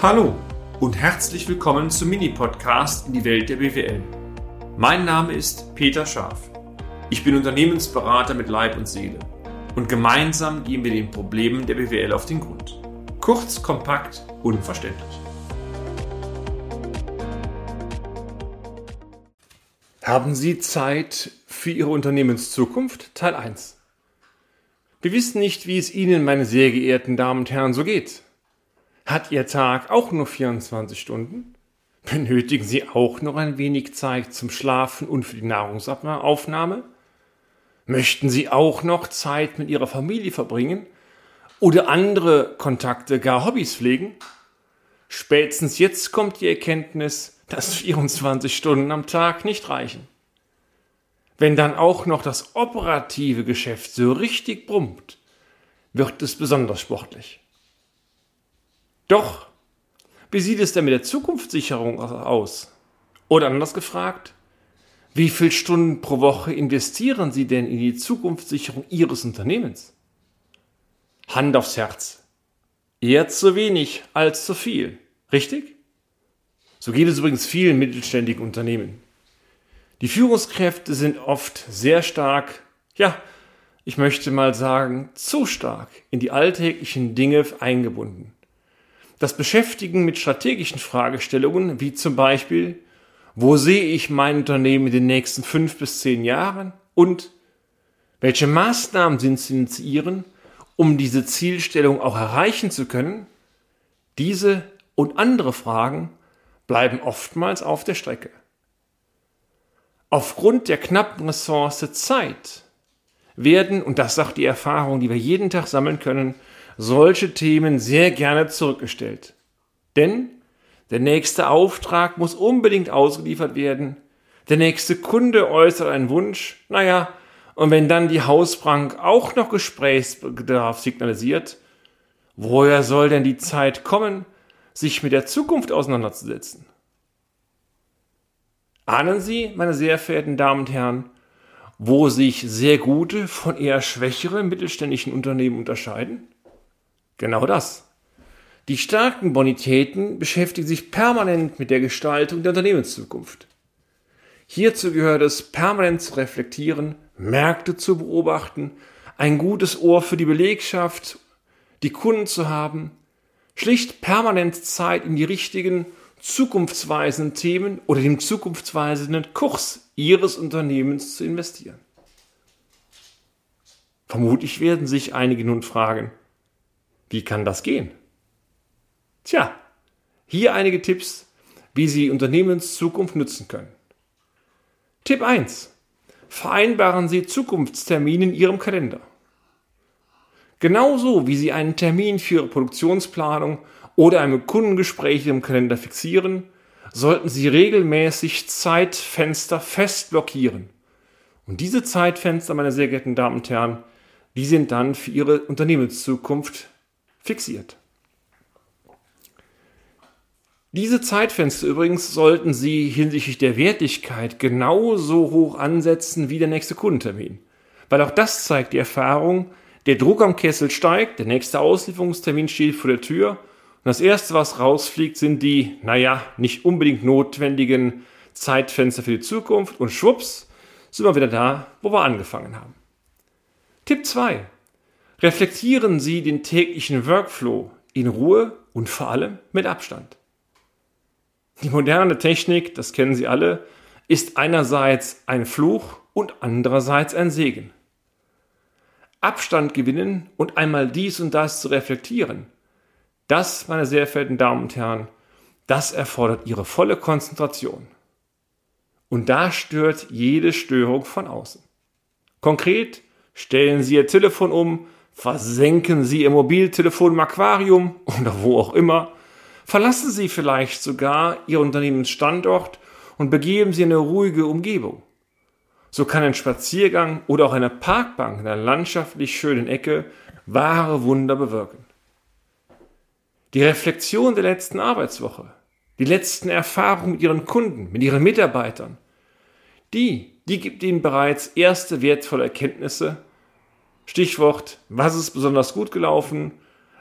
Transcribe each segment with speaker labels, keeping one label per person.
Speaker 1: Hallo und herzlich willkommen zum Mini-Podcast in die Welt der BWL. Mein Name ist Peter Scharf. Ich bin Unternehmensberater mit Leib und Seele und gemeinsam gehen wir den Problemen der BWL auf den Grund. Kurz, kompakt, unverständlich. Haben Sie Zeit für Ihre Unternehmenszukunft? Teil 1. Wir wissen nicht, wie es Ihnen, meine sehr geehrten Damen und Herren, so geht. Hat Ihr Tag auch nur 24 Stunden? Benötigen Sie auch noch ein wenig Zeit zum Schlafen und für die Nahrungsaufnahme? Möchten Sie auch noch Zeit mit Ihrer Familie verbringen? Oder andere Kontakte, gar Hobbys pflegen? Spätestens jetzt kommt die Erkenntnis, dass 24 Stunden am Tag nicht reichen. Wenn dann auch noch das operative Geschäft so richtig brummt, wird es besonders sportlich. Doch, wie sieht es denn mit der Zukunftssicherung aus? Oder anders gefragt, wie viele Stunden pro Woche investieren Sie denn in die Zukunftssicherung Ihres Unternehmens? Hand aufs Herz. Eher zu wenig als zu viel. Richtig? So geht es übrigens vielen mittelständigen Unternehmen. Die Führungskräfte sind oft sehr stark, ja, ich möchte mal sagen, zu stark in die alltäglichen Dinge eingebunden. Das Beschäftigen mit strategischen Fragestellungen, wie zum Beispiel, wo sehe ich mein Unternehmen in den nächsten fünf bis zehn Jahren und welche Maßnahmen sind zu initiieren, um diese Zielstellung auch erreichen zu können, diese und andere Fragen bleiben oftmals auf der Strecke. Aufgrund der knappen Ressource Zeit werden, und das sagt die Erfahrung, die wir jeden Tag sammeln können, solche Themen sehr gerne zurückgestellt. Denn der nächste Auftrag muss unbedingt ausgeliefert werden. Der nächste Kunde äußert einen Wunsch. Naja, und wenn dann die Hausbank auch noch Gesprächsbedarf signalisiert, woher soll denn die Zeit kommen, sich mit der Zukunft auseinanderzusetzen? Ahnen Sie, meine sehr verehrten Damen und Herren, wo sich sehr gute von eher schwächere mittelständischen Unternehmen unterscheiden? Genau das. Die starken Bonitäten beschäftigen sich permanent mit der Gestaltung der Unternehmenszukunft. Hierzu gehört es, permanent zu reflektieren, Märkte zu beobachten, ein gutes Ohr für die Belegschaft, die Kunden zu haben, schlicht permanent Zeit in die richtigen, zukunftsweisenden Themen oder dem zukunftsweisenden Kurs Ihres Unternehmens zu investieren. Vermutlich werden sich einige nun fragen, wie kann das gehen? Tja, hier einige Tipps, wie Sie Unternehmenszukunft nutzen können. Tipp 1. Vereinbaren Sie Zukunftstermine in Ihrem Kalender. Genauso wie Sie einen Termin für Ihre Produktionsplanung oder ein Kundengespräch im Kalender fixieren, sollten Sie regelmäßig Zeitfenster fest blockieren. Und diese Zeitfenster, meine sehr geehrten Damen und Herren, die sind dann für Ihre Unternehmenszukunft fixiert. Diese Zeitfenster übrigens sollten Sie hinsichtlich der Wertigkeit genauso hoch ansetzen wie der nächste Kundentermin. Weil auch das zeigt die Erfahrung, der Druck am Kessel steigt, der nächste Auslieferungstermin steht vor der Tür und das erste, was rausfliegt, sind die, naja, nicht unbedingt notwendigen Zeitfenster für die Zukunft und schwupps, sind wir wieder da, wo wir angefangen haben. Tipp 2. Reflektieren Sie den täglichen Workflow in Ruhe und vor allem mit Abstand. Die moderne Technik, das kennen Sie alle, ist einerseits ein Fluch und andererseits ein Segen. Abstand gewinnen und einmal dies und das zu reflektieren, das, meine sehr verehrten Damen und Herren, das erfordert Ihre volle Konzentration. Und da stört jede Störung von außen. Konkret stellen Sie Ihr Telefon um, Versenken Sie Ihr Mobiltelefon im Aquarium oder wo auch immer. Verlassen Sie vielleicht sogar Ihr Unternehmensstandort und begeben Sie in eine ruhige Umgebung. So kann ein Spaziergang oder auch eine Parkbank in einer landschaftlich schönen Ecke wahre Wunder bewirken. Die Reflexion der letzten Arbeitswoche, die letzten Erfahrungen mit Ihren Kunden, mit Ihren Mitarbeitern, die, die gibt Ihnen bereits erste wertvolle Erkenntnisse Stichwort, was ist besonders gut gelaufen,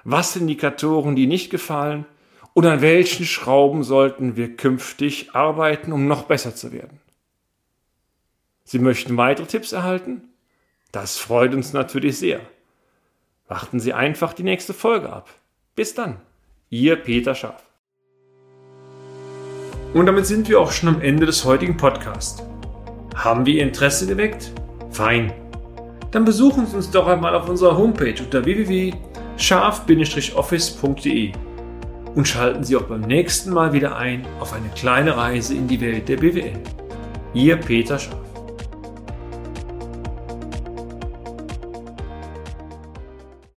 Speaker 1: was sind Indikatoren, die nicht gefallen Und an welchen Schrauben sollten wir künftig arbeiten, um noch besser zu werden? Sie möchten weitere Tipps erhalten? Das freut uns natürlich sehr. Warten Sie einfach die nächste Folge ab. Bis dann, Ihr Peter Scharf. Und damit sind wir auch schon am Ende des heutigen Podcasts. Haben wir Ihr Interesse geweckt? Fein. Dann besuchen Sie uns doch einmal auf unserer Homepage unter www.scharf-office.de und schalten Sie auch beim nächsten Mal wieder ein auf eine kleine Reise in die Welt der BWL. Ihr Peter Scharf.